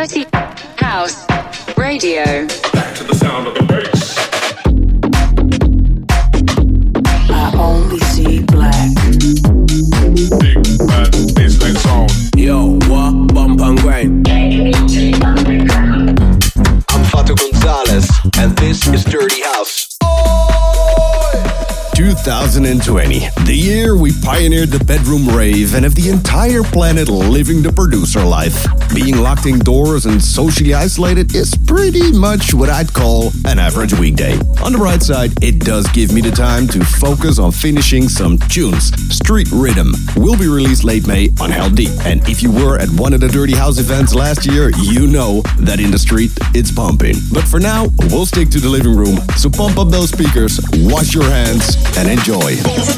Dirty House Radio. 2020, the year we pioneered the bedroom rave and have the entire planet living the producer life. Being locked indoors and socially isolated is pretty much what I'd call an average weekday. On the bright side, it does give me the time to focus on finishing some tunes. Street Rhythm will be released late May on Heldeep. And if you were at one of the Dirty House events last year, you know that in the street it's pumping. But for now, we'll stick to the living room. So pump up those speakers, wash your hands, and enjoy. Things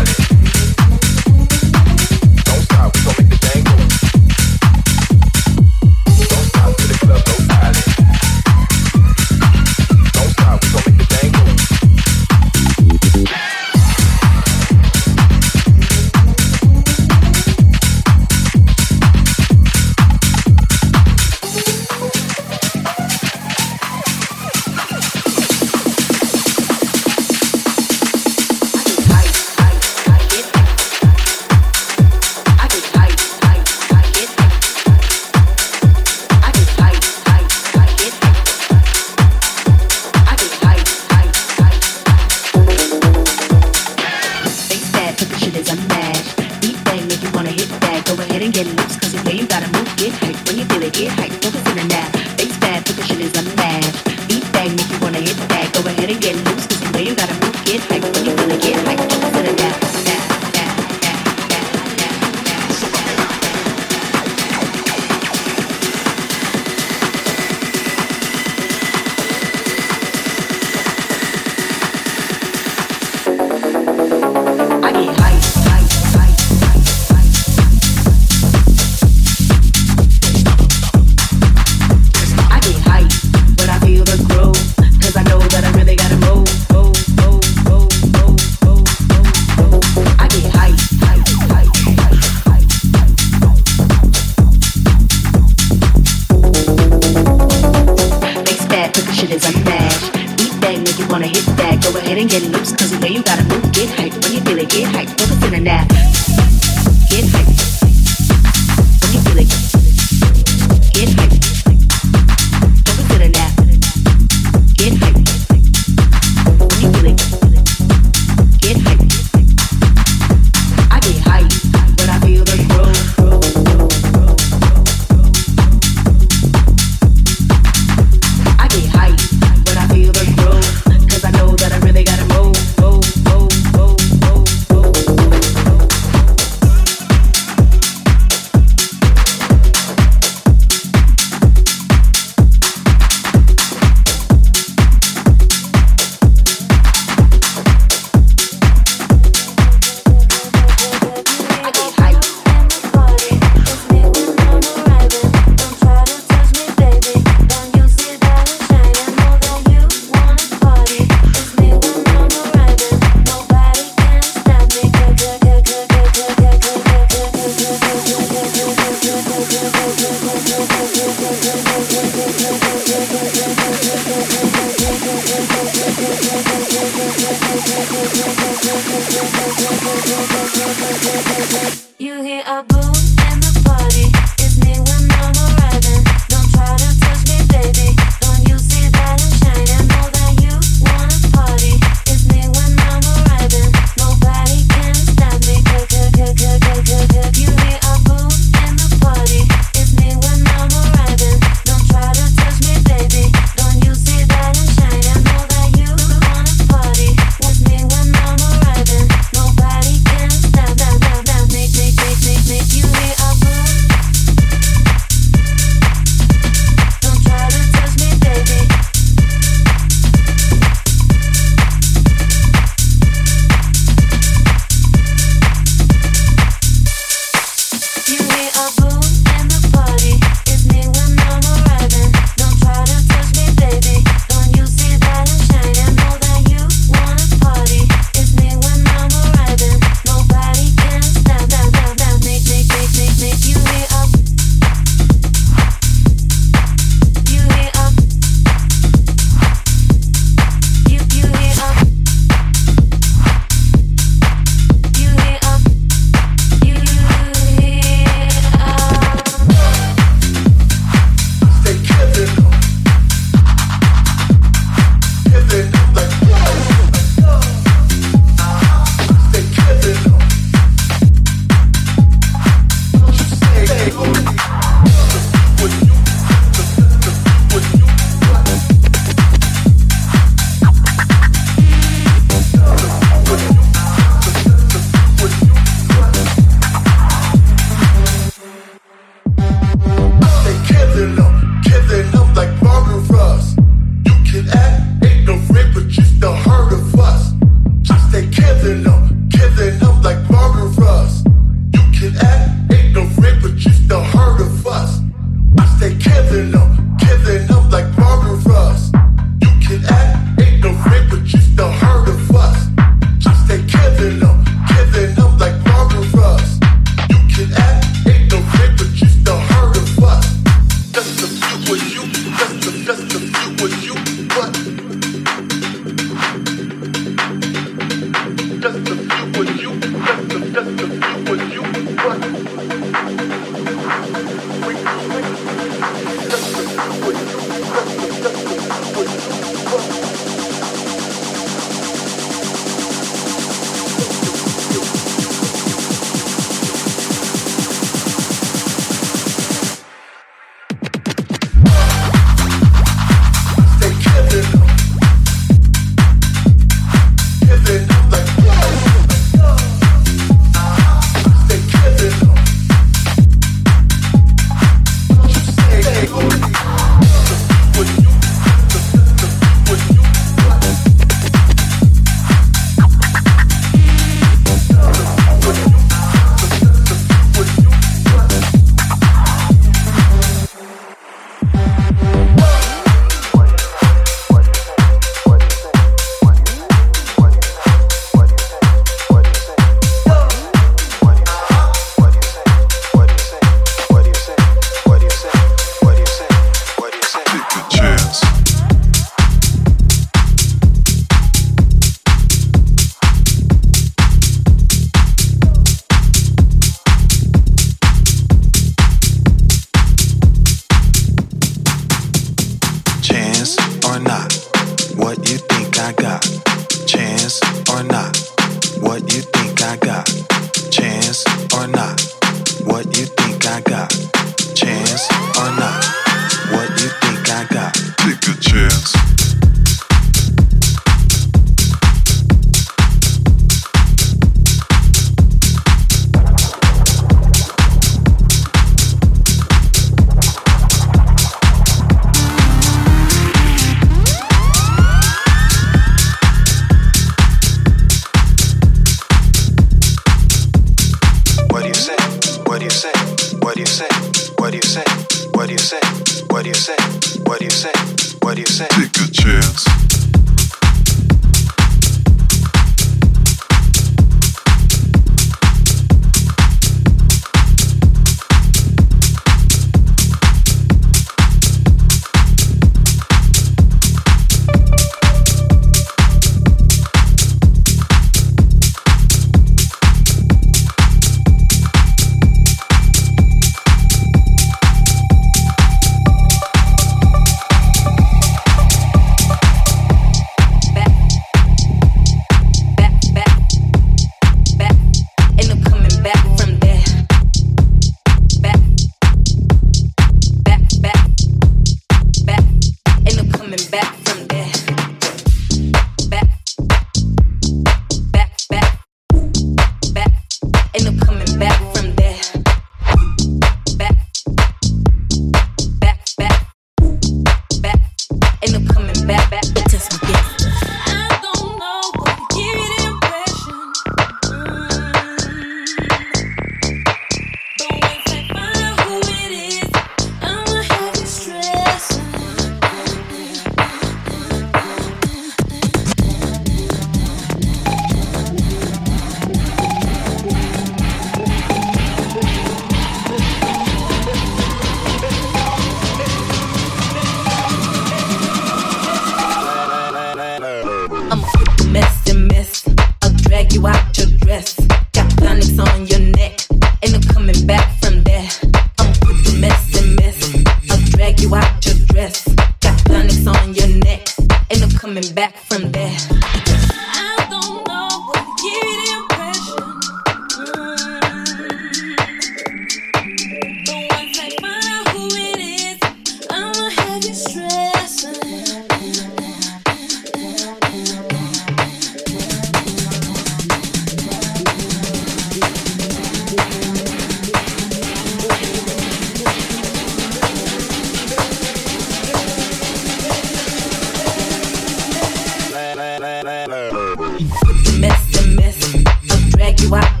the mess, the mess. I'll drag you out.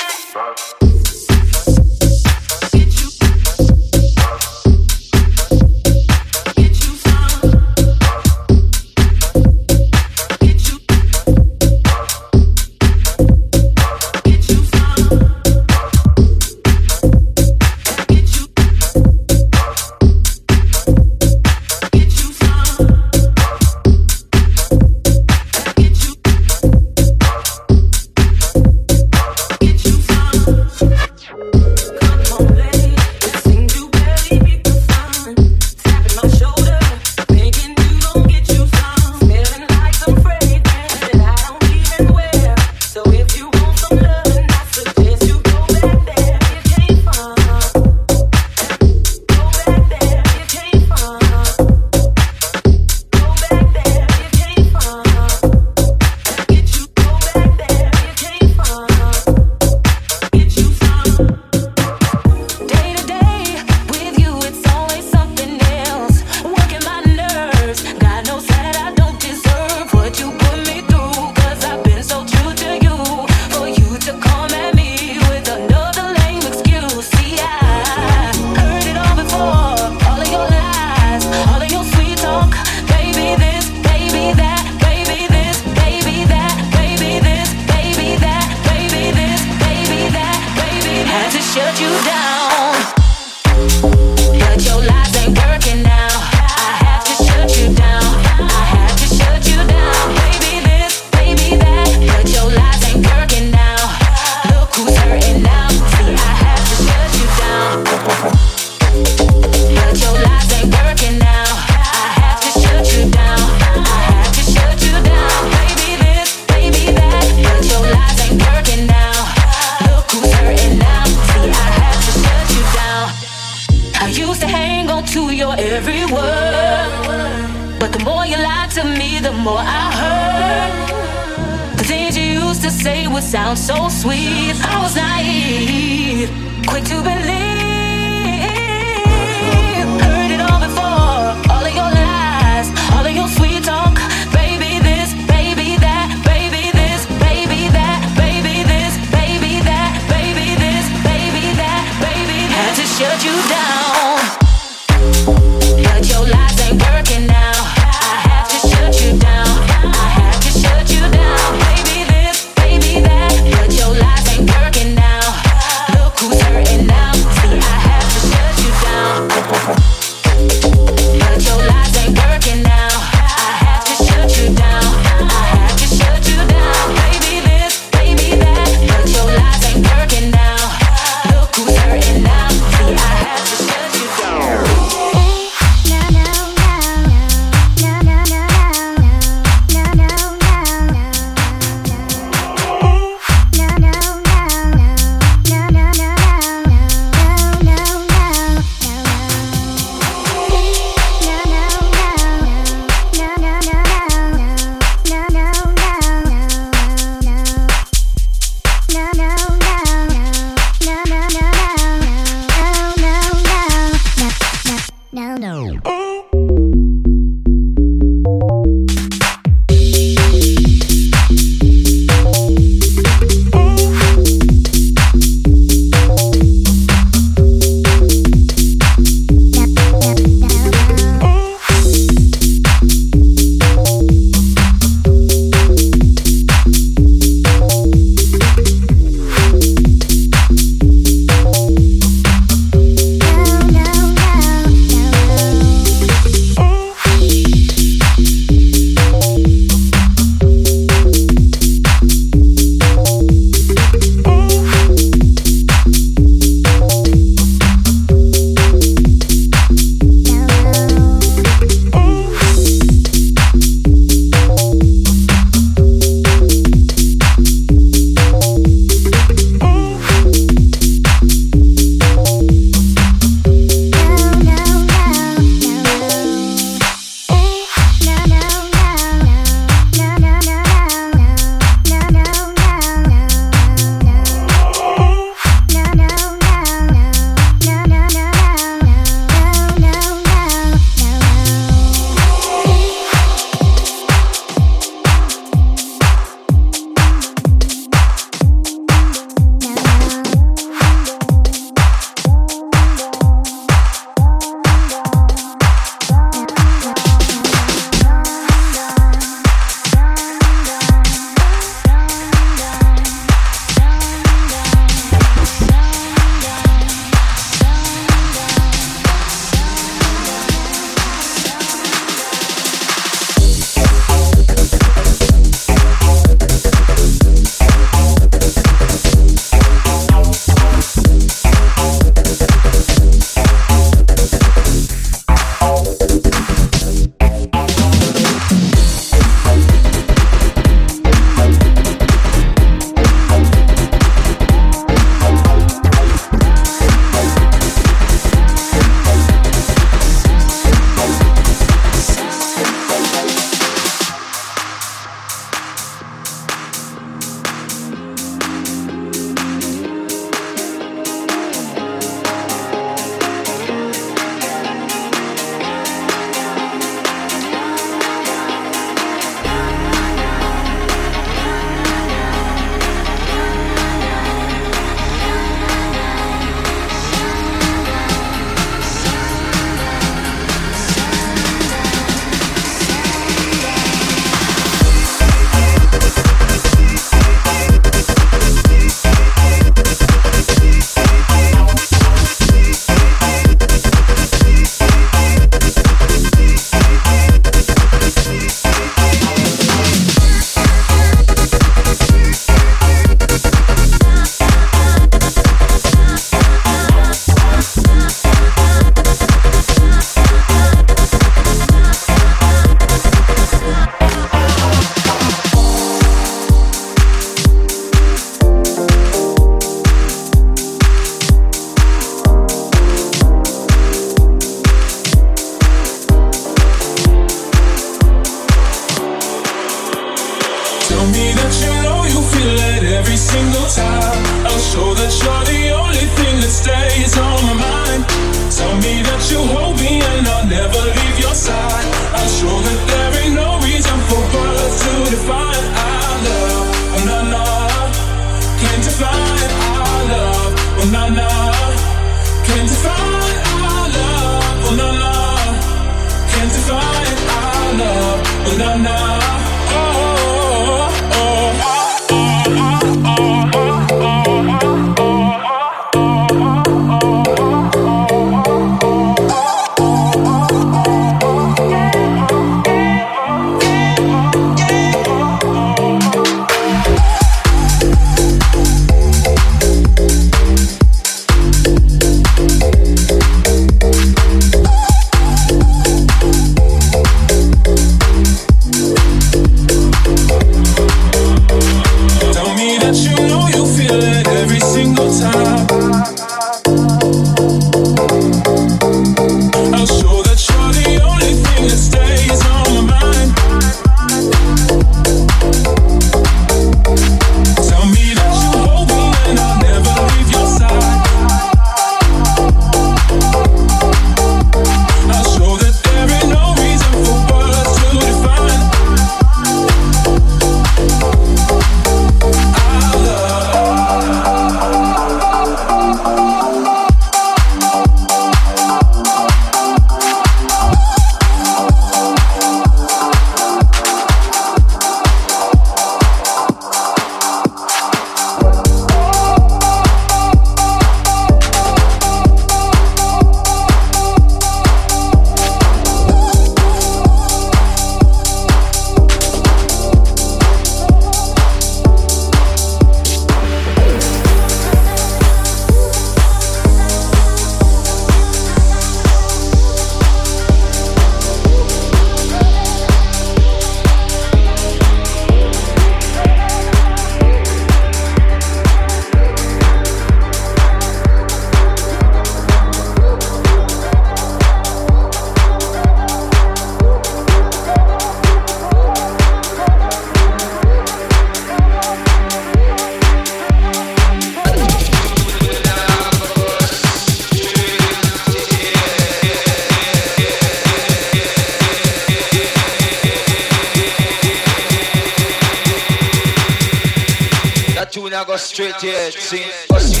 Straight to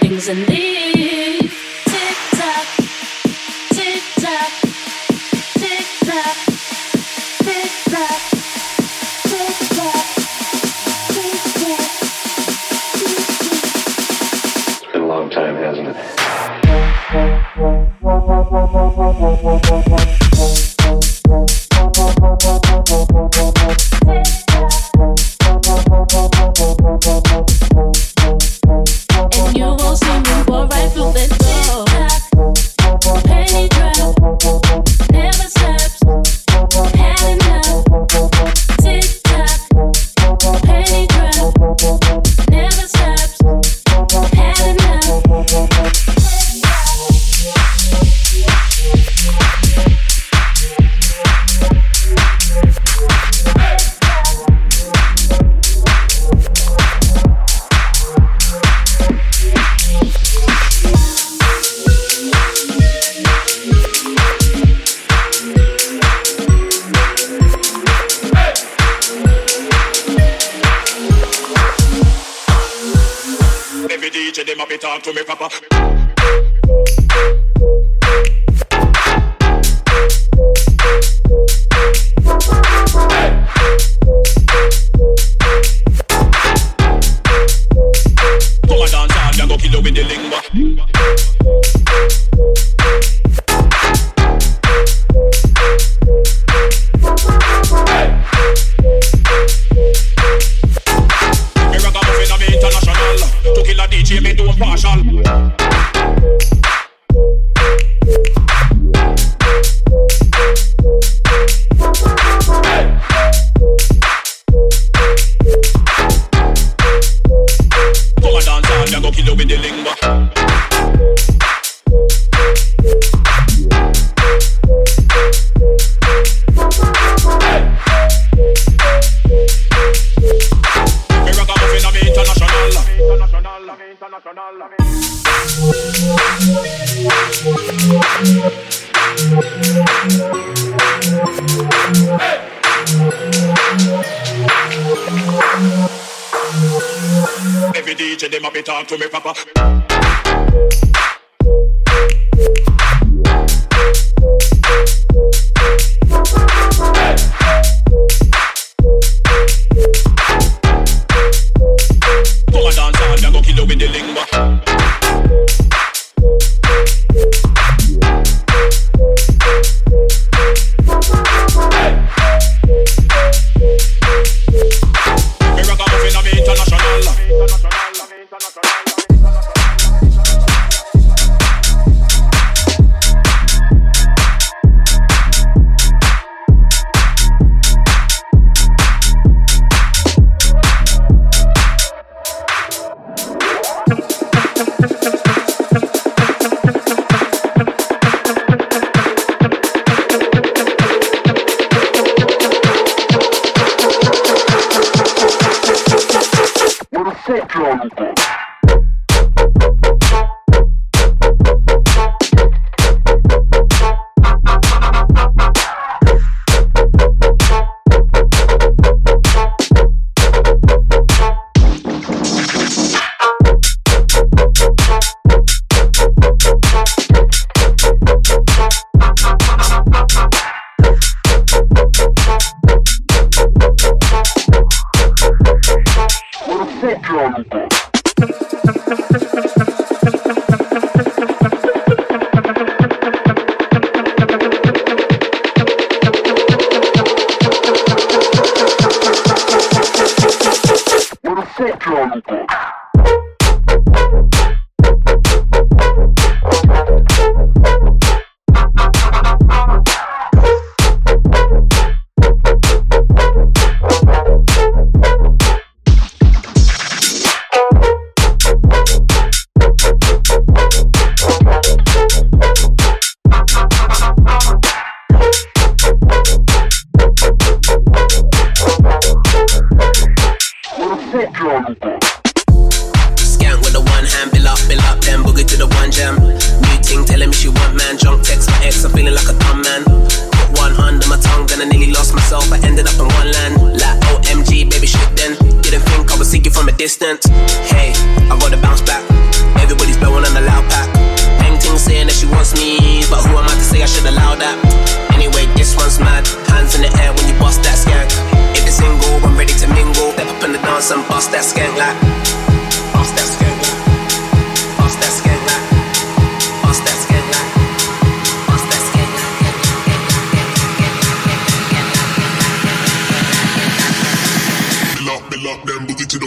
Things and leave. Where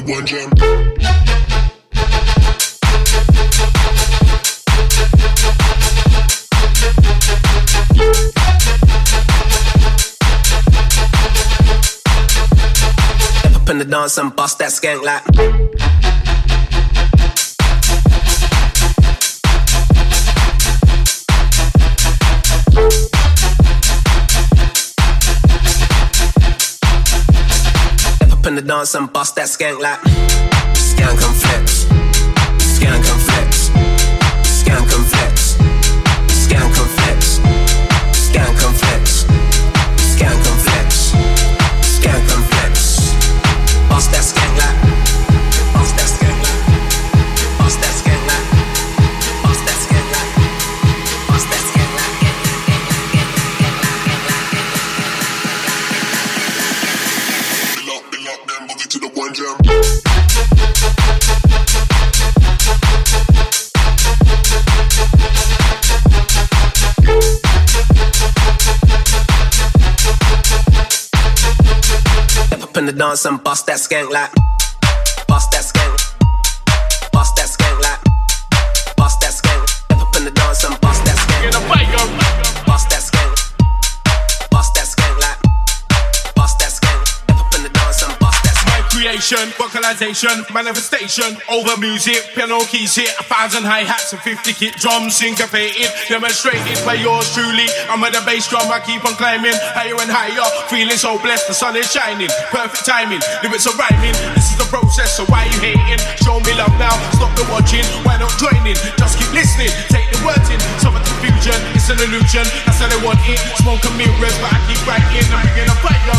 one. Step up in the dance and bust that skank like. The dance and bust that skank like. Skank and flex. Up in the dance and bust that skank like. Bust that skank. Bust that skank like. Bust that skank. Step up in the dance and bust that skank. Bust that skank. Bust that skank like. Bust that skank. Step up in the dance and bust that skank. My creation, vocalization, manifestation over music, piano keys hit, a thousand hi hats and 50 kick drums syncopated, demonstrated by yours truly. I'm at the bass drum, I keep on climbing higher and higher, feeling so blessed. The sun is shining, perfect timing, lyrics are rhyming. This is the process, so why you hating? Show me love now, stop the watching, why not join in? Just keep listening, take the words in. Some of the confusion, it's an illusion, that's how they want it. Smoke and mirrors, but I keep writing, I'm bringing a fire,